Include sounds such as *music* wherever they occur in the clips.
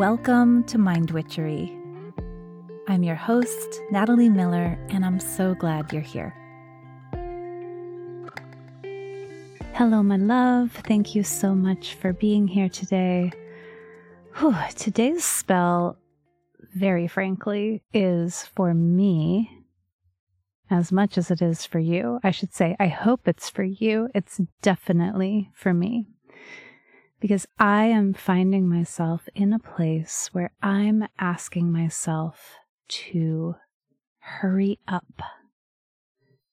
Welcome to Mind Witchery. I'm your host, Natalie Miller, and I'm so glad you're here. Hello, my love. Thank you so much for being here today. Whew, today's spell, very frankly, is for me as much as it is for you. I should say, I hope it's for you. It's definitely for me because I am finding myself in a place where I'm asking myself to hurry up,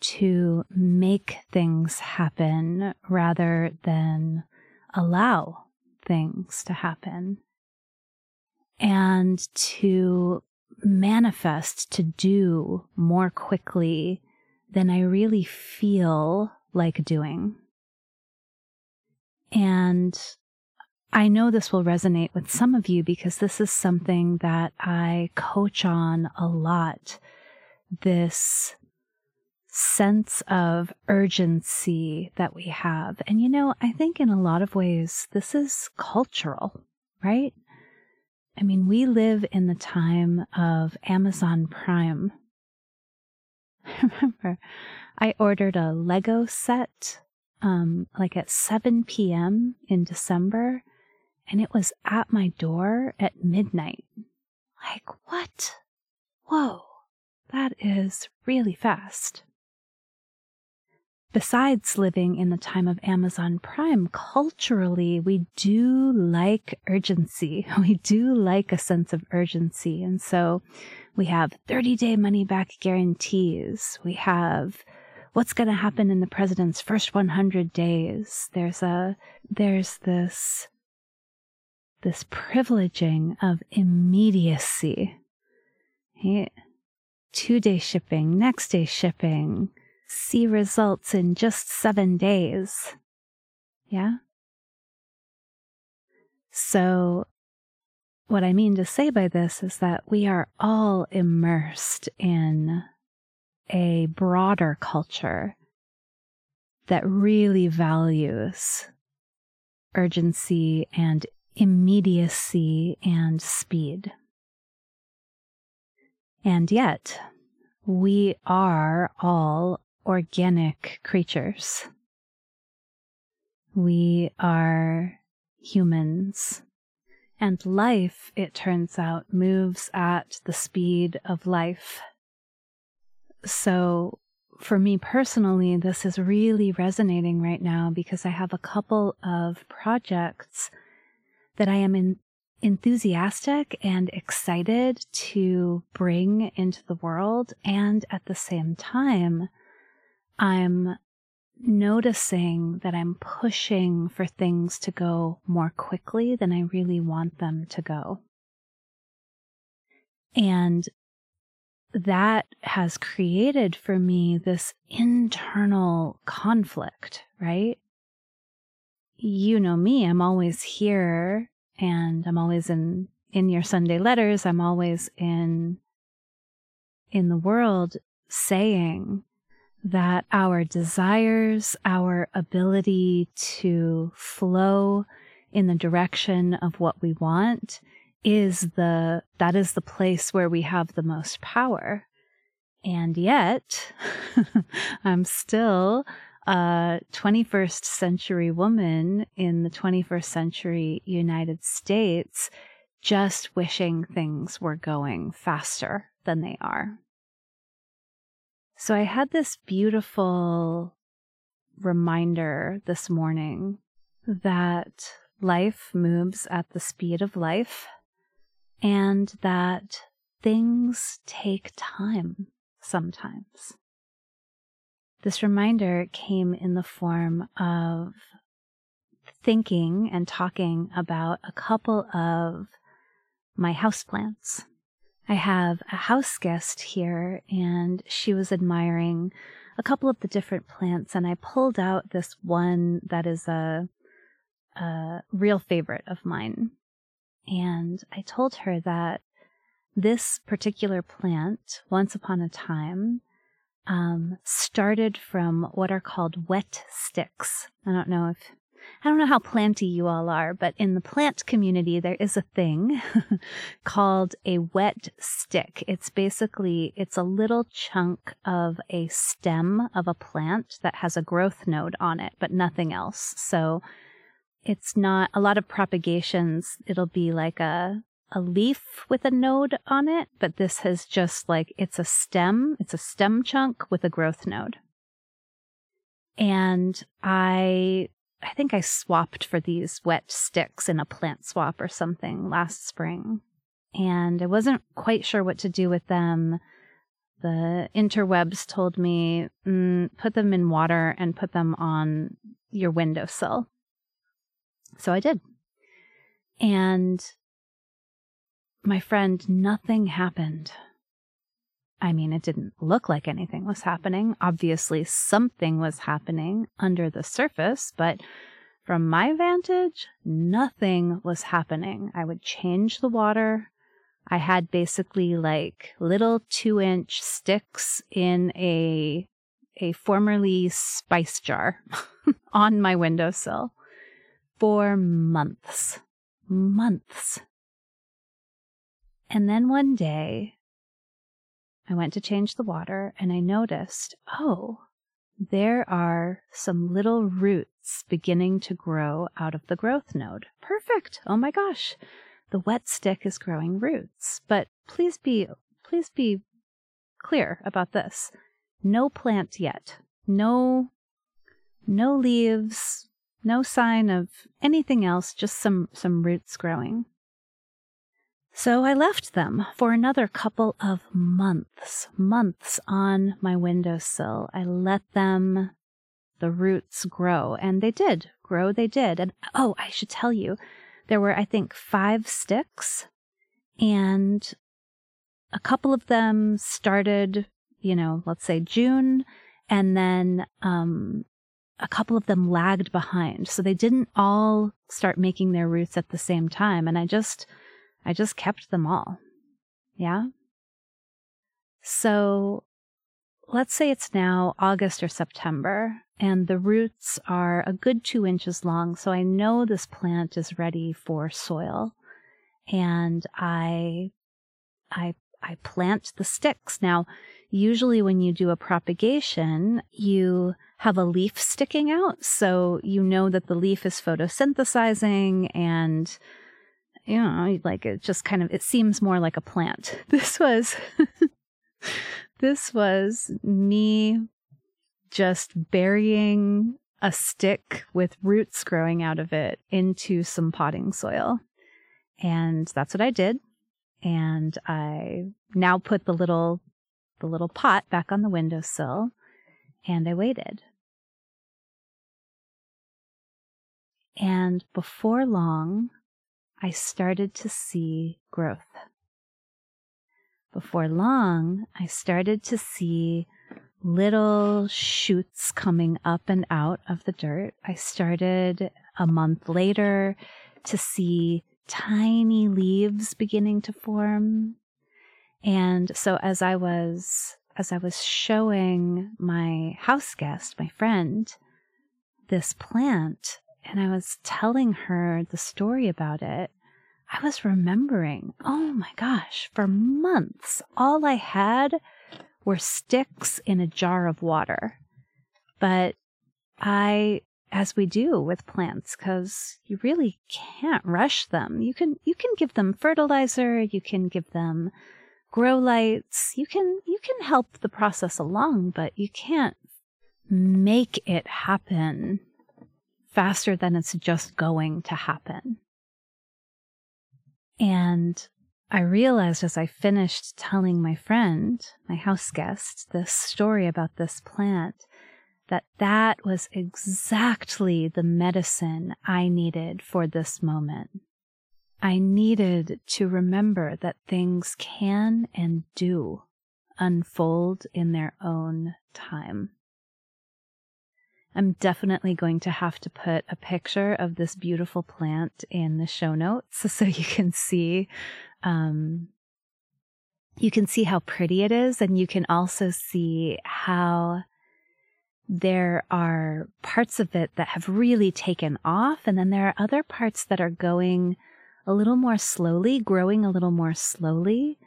to make things happen rather than allow things to happen, and to manifest to do more quickly than I really feel like doing. And I know this will resonate with some of you because this is something that I coach on a lot. This sense of urgency that we have. And you know, I think in a lot of ways, this is cultural, right? I mean, we live in the time of Amazon Prime. I *laughs* remember I ordered a Lego set um, like at 7 p.m. in December and it was at my door at midnight. Like, what? Whoa, that is really fast. Besides living in the time of Amazon Prime, culturally, we do like urgency. *laughs* We do like a sense of urgency. And so we have 30 day money back guarantees. We have what's going to happen in the president's first 100 days. There's a, there's this this privileging of immediacy. Two day shipping, next day shipping, see results in just seven days. Yeah? So, what I mean to say by this is that we are all immersed in a broader culture that really values urgency and immediacy and speed. And yet, we are all organic creatures. We are humans. And life, it turns out, moves at the speed of life. So, for me personally, this is really resonating right now because I have a couple of projects that I am in, enthusiastic and excited to bring into the world. And at the same time, I'm noticing that I'm pushing for things to go more quickly than I really want them to go. And that has created for me this internal conflict, right? You know me, I'm always here and I'm always in in your Sunday letters, I'm always in in the world saying that our desires, our ability to flow in the direction of what we want is the that is the place where we have the most power. And yet, *laughs* I'm still a 21st century woman in the 21st century United States just wishing things were going faster than they are. So I had this beautiful reminder this morning that life moves at the speed of life and that things take time sometimes. This reminder came in the form of thinking and talking about a couple of my houseplants. I have a house guest here and she was admiring a couple of the different plants and I pulled out this one that is a, a real favorite of mine. And I told her that this particular plant, once upon a time, um, started from what are called wet sticks. I don't know if I don't know how planty you all are, but in the plant community, there is a thing *laughs* called a wet stick. It's basically, it's a little chunk of a stem of a plant that has a growth node on it, but nothing else. So it's not a lot of propagations. It'll be like a, a leaf with a node on it, but this has just like, it's a stem. It's a stem chunk with a growth node. And I I think I swapped for these wet sticks in a plant swap or something last spring. And I wasn't quite sure what to do with them. The interwebs told me, mm, put them in water and put them on your windowsill. So I did. And my friend, nothing happened. I mean, it didn't look like anything was happening. Obviously, something was happening under the surface, but from my vantage, nothing was happening. I would change the water. I had basically like little two inch sticks in a, a formerly spice jar *laughs* on my windowsill for months, months. And then one day I went to change the water and I noticed, oh, there are some little roots beginning to grow out of the growth node. Perfect. Oh my gosh. The wet stick is growing roots. But please be, please be clear about this. No plant yet. No, no leaves, no sign of anything else, just some, some roots growing. So I left them for another couple of months, months on my windowsill. I let them, the roots grow, and they did grow, they did. And oh, I should tell you, there were, I think, five sticks, and a couple of them started, you know, let's say June, and then um, a couple of them lagged behind. So they didn't all start making their roots at the same time. And I just, I just kept them all. Yeah. So let's say it's now August or September and the roots are a good two inches long. So I know this plant is ready for soil and I, I, I plant the sticks. Now, usually when you do a propagation, you have a leaf sticking out. So you know that the leaf is photosynthesizing and you know, like it just kind of, it seems more like a plant. *laughs* This was, *laughs* this was me just burying a stick with roots growing out of it into some potting soil. And that's what I did. And I now put the little, the little pot back on the windowsill and I waited. And before long, I started to see growth. Before long, I started to see little shoots coming up and out of the dirt. I started a month later to see tiny leaves beginning to form. And so as I was as I was showing my house guest, my friend, this plant, and I was telling her the story about it, I was remembering, oh my gosh, for months, all I had were sticks in a jar of water. But I, as we do with plants, because you really can't rush them. You can, you can give them fertilizer, you can give them grow lights, you can, you can help the process along, but you can't make it happen faster than it's just going to happen. And I realized as I finished telling my friend, my house guest, this story about this plant, that that was exactly the medicine I needed for this moment. I needed to remember that things can and do unfold in their own time. I'm definitely going to have to put a picture of this beautiful plant in the show notes *laughs* so you can see um, you can see how pretty it is and you can also see how there are parts of it that have really taken off, and then there are other parts that are going a little more slowly, growing a little more slowly,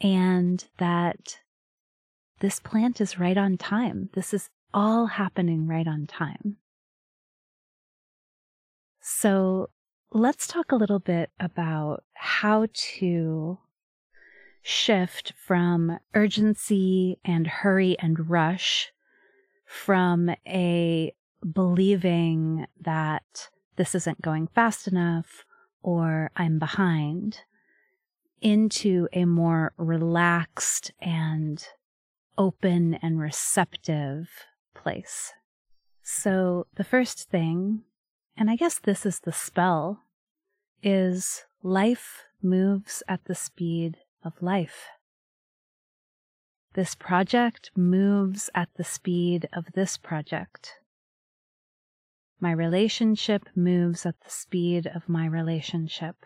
and that this plant is right on time. This is all happening right on time. So let's talk a little bit about how to shift from urgency and hurry and rush from a believing that this isn't going fast enough or I'm behind into a more relaxed and open and receptive place. So the first thing, and I guess this is the spell, is life moves at the speed of life. This project moves at the speed of this project. My relationship moves at the speed of my relationship.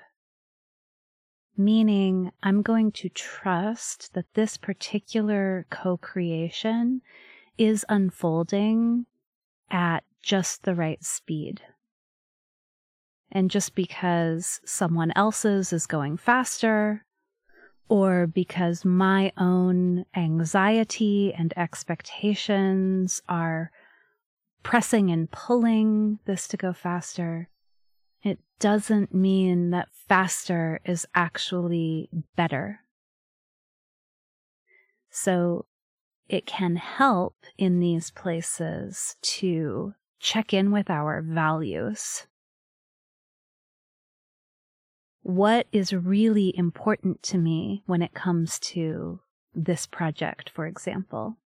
Meaning, I'm going to trust that this particular co creation is unfolding at just the right speed. And just because someone else's is going faster or because my own anxiety and expectations are pressing and pulling this to go faster, it doesn't mean that faster is actually better. So it can help in these places to check in with our values what is really important to me when it comes to this project, for example?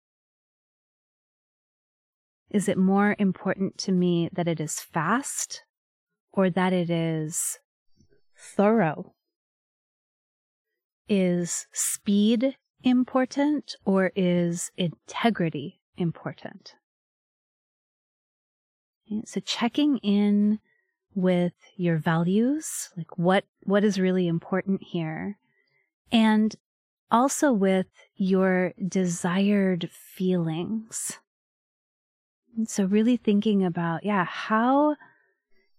Is it more important to me that it is fast or that it is thorough? Is speed important or is integrity important? So checking in with your values, like what, what is really important here. And also with your desired feelings. And so really thinking about, yeah, how,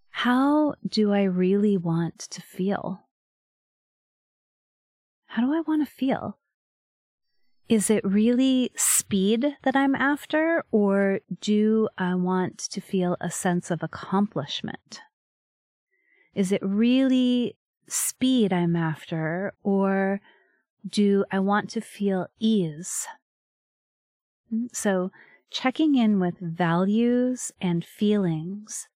how do I really want to feel? How do I want to feel? Is it really speed that I'm after, or do I want to feel a sense of accomplishment? Is it really speed I'm after, or do I want to feel ease? Hmm, so, checking in with values and feelings,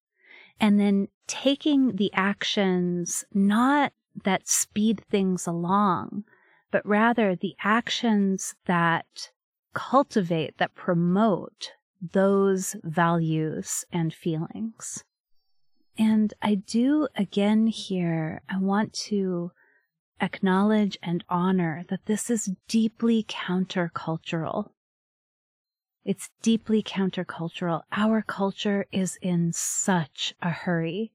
and then taking the actions not that speed things along, but rather the actions that cultivate, that promote those values and feelings. And I do again here, I want to acknowledge and honor that this is deeply countercultural. It's deeply countercultural. Our culture is in such a hurry.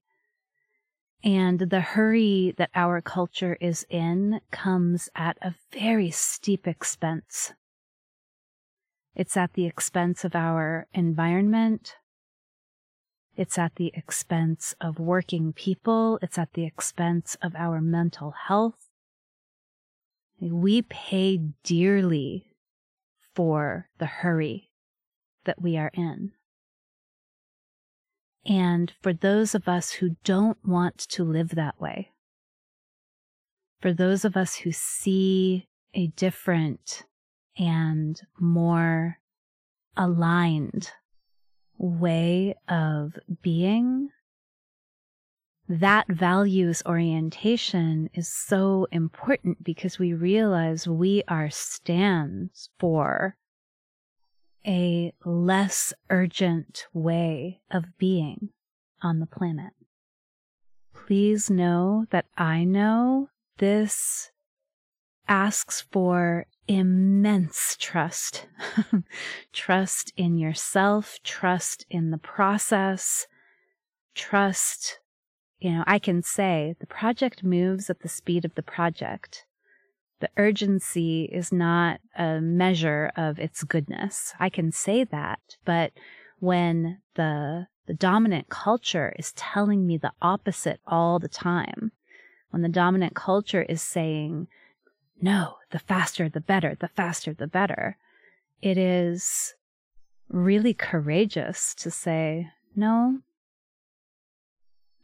And the hurry that our culture is in comes at a very steep expense. It's at the expense of our environment, it's at the expense of working people. It's at the expense of our mental health. We pay dearly for the hurry that we are in. And for those of us who don't want to live that way, for those of us who see a different and more aligned way of being, that values orientation is so important because we realize we are stands for a less urgent way of being on the planet. Please know that I know this asks for immense trust. *laughs* trust in yourself, trust in the process, trust. You know, I can say the project moves at the speed of the project. The urgency is not a measure of its goodness. I can say that, but when the the dominant culture is telling me the opposite all the time. When the dominant culture is saying, no, the faster the better, the faster the better. It is really courageous to say, no,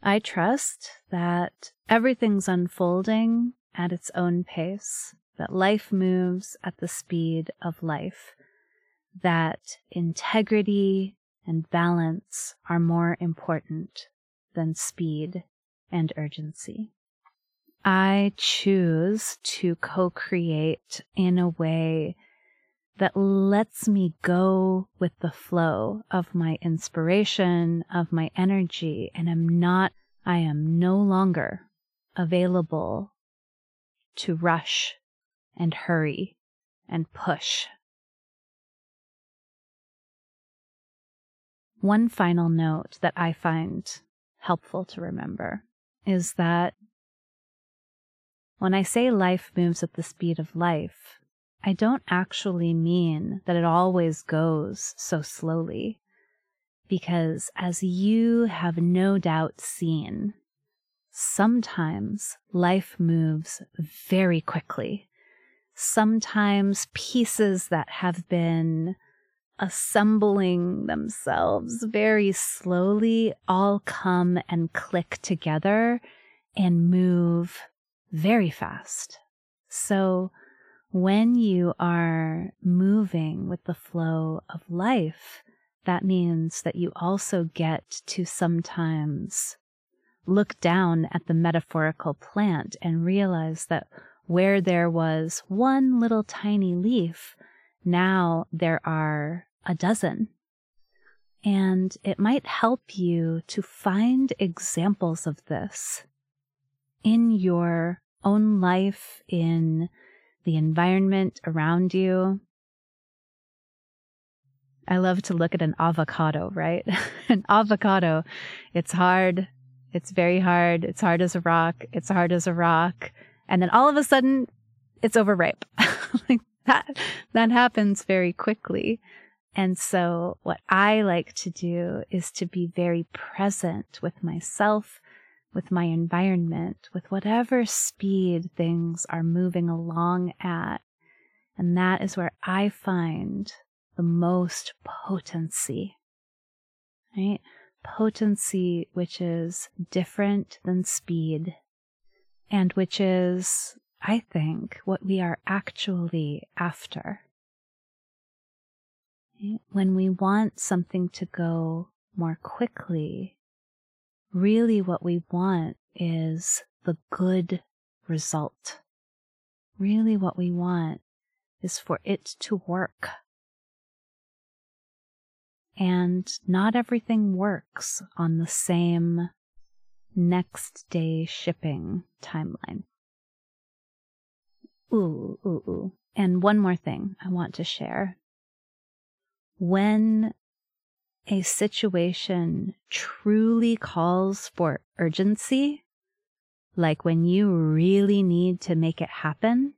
I trust that everything's unfolding at its own pace, that life moves at the speed of life, that integrity and balance are more important than speed and urgency. I choose to co create in a way that lets me go with the flow of my inspiration, of my energy, and am not, I am no longer available to rush and hurry and push. One final note that I find helpful to remember is that when I say life moves at the speed of life, I don't actually mean that it always goes so slowly. Because as you have no doubt seen, sometimes life moves very quickly. Sometimes pieces that have been assembling themselves very slowly all come and click together and move very fast. So when you are moving with the flow of life, that means that you also get to sometimes look down at the metaphorical plant and realize that where there was one little tiny leaf, now there are a dozen. And it might help you to find examples of this in your own life, in the environment around you. I love to look at an avocado, right? *laughs* an avocado, it's hard. It's very hard. It's hard as a rock. It's hard as a rock. And then all of a sudden, it's overripe. *laughs* like that, that happens very quickly. And so what I like to do is to be very present with myself with my environment, with whatever speed things are moving along at. And that is where I find the most potency, right? Potency, which is different than speed, and which is, I think, what we are actually after. When we want something to go more quickly, really what we want is the good result. Really what we want is for it to work. And not everything works on the same next day shipping timeline. Ooh, ooh, ooh. And one more thing I want to share. When a situation truly calls for urgency, like when you really need to make it happen,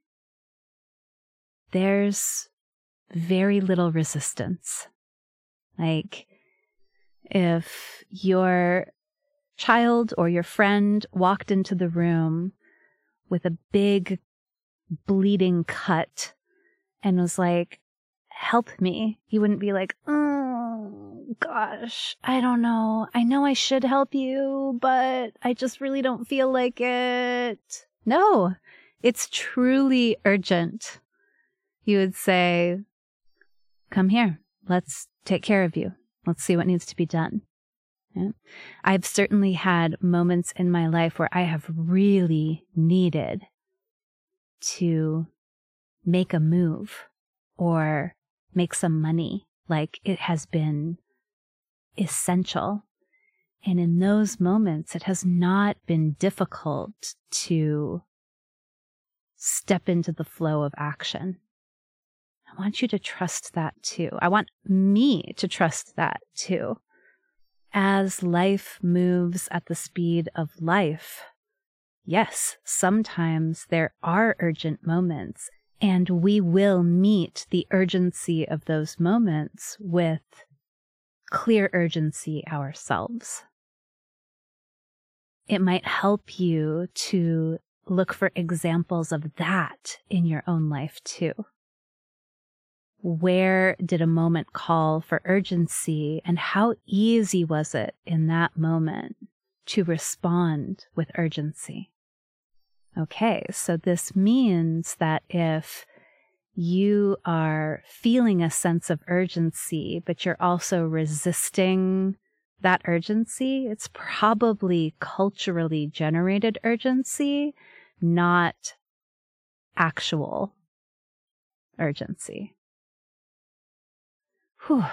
there's very little resistance. Like, if your child or your friend walked into the room with a big bleeding cut and was like, help me, you wouldn't be like, oh gosh, I don't know. I know I should help you, but I just really don't feel like it. No, it's truly urgent. You would say, come here. Let's take care of you. Let's see what needs to be done. Yeah. I've certainly had moments in my life where I have really needed to make a move or make some money. Like it has been essential. And in those moments, it has not been difficult to step into the flow of action. I want you to trust that too. I want me to trust that too. As life moves at the speed of life, yes, sometimes there are urgent moments and we will meet the urgency of those moments with clear urgency ourselves. It might help you to look for examples of that in your own life too. Where did a moment call for urgency and how easy was it in that moment to respond with urgency? Okay, so this means that if you are feeling a sense of urgency, but you're also resisting that urgency, it's probably culturally generated urgency, not actual urgency. Whew.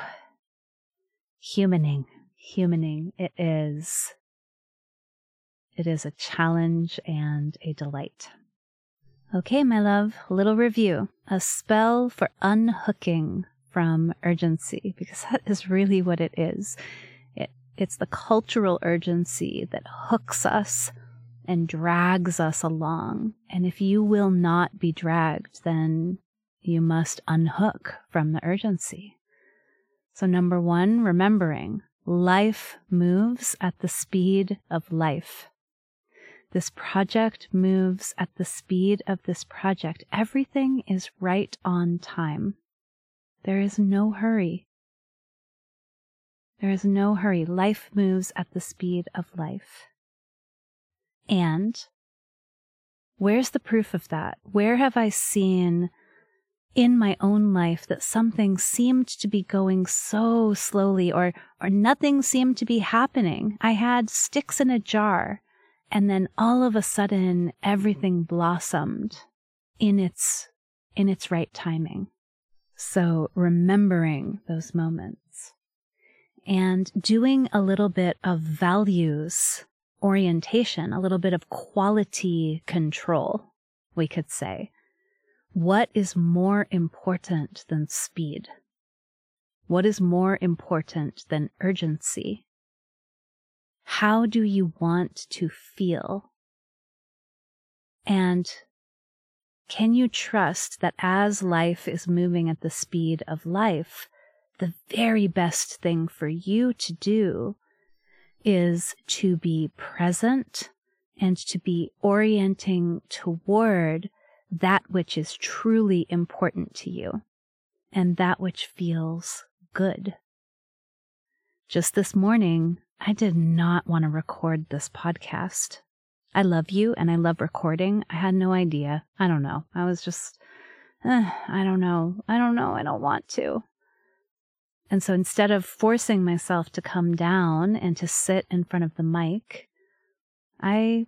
Humaning, humaning. It is. It is a challenge and a delight. Okay, my love, little review. A spell for unhooking from urgency, because that is really what it is. It, it's the cultural urgency that hooks us and drags us along. And if you will not be dragged, then you must unhook from the urgency. So, number one, remembering life moves at the speed of life. This project moves at the speed of this project. Everything is right on time. There is no hurry. There is no hurry. Life moves at the speed of life. And where's the proof of that? Where have I seen in my own life that something seemed to be going so slowly or or nothing seemed to be happening. I had sticks in a jar and then all of a sudden everything blossomed in its in its right timing. So remembering those moments and doing a little bit of values orientation, a little bit of quality control, we could say. What is more important than speed? What is more important than urgency? How do you want to feel? And can you trust that as life is moving at the speed of life, the very best thing for you to do is to be present and to be orienting toward that which is truly important to you and that which feels good. Just this morning, I did not want to record this podcast. I love you and I love recording. I had no idea. I don't know. I was just, eh, I don't know. I don't know. I don't want to. And so instead of forcing myself to come down and to sit in front of the mic, I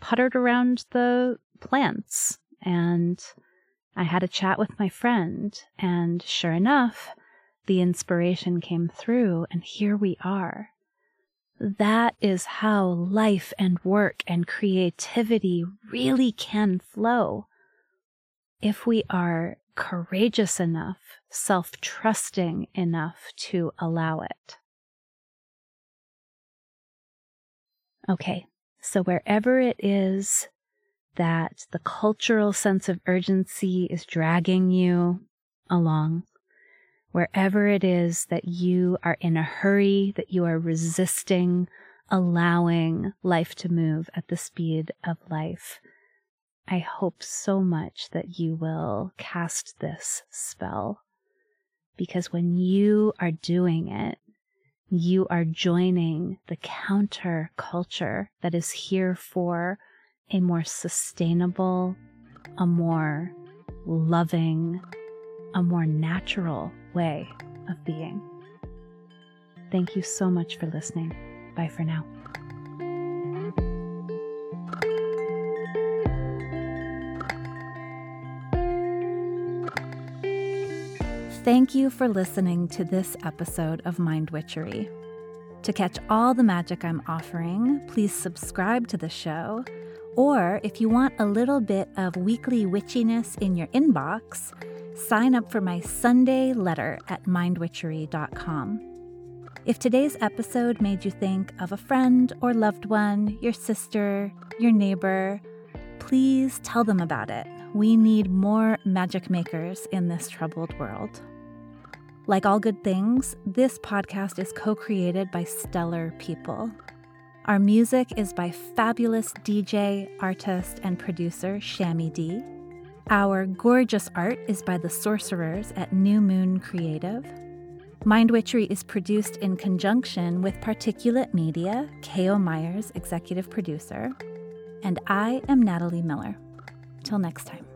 puttered around the plants and I had a chat with my friend. And sure enough, the inspiration came through, and here we are. That is how life and work and creativity really can flow. If we are courageous enough, self trusting enough to allow it. Okay, so wherever it is that the cultural sense of urgency is dragging you along, wherever it is that you are in a hurry, that you are resisting allowing life to move at the speed of life. I hope so much that you will cast this spell because when you are doing it, you are joining the counter culture that is here for a more sustainable, a more loving, a more natural way of being. Thank you so much for listening. Bye for now. Thank you for listening to this episode of Mind Witchery. To catch all the magic I'm offering, please subscribe to the show. Or if you want a little bit of weekly witchiness in your inbox, sign up for my Sunday letter at mindwitchery.com. If today's episode made you think of a friend or loved one, your sister, your neighbor, please tell them about it. We need more magic makers in this troubled world. Like all good things, this podcast is co created by stellar people. Our music is by fabulous DJ, artist, and producer Shammy D. Our gorgeous art is by the sorcerers at New Moon Creative. Mind Witchery is produced in conjunction with Particulate Media, K.O. Myers, executive producer. And I am Natalie Miller. Till next time.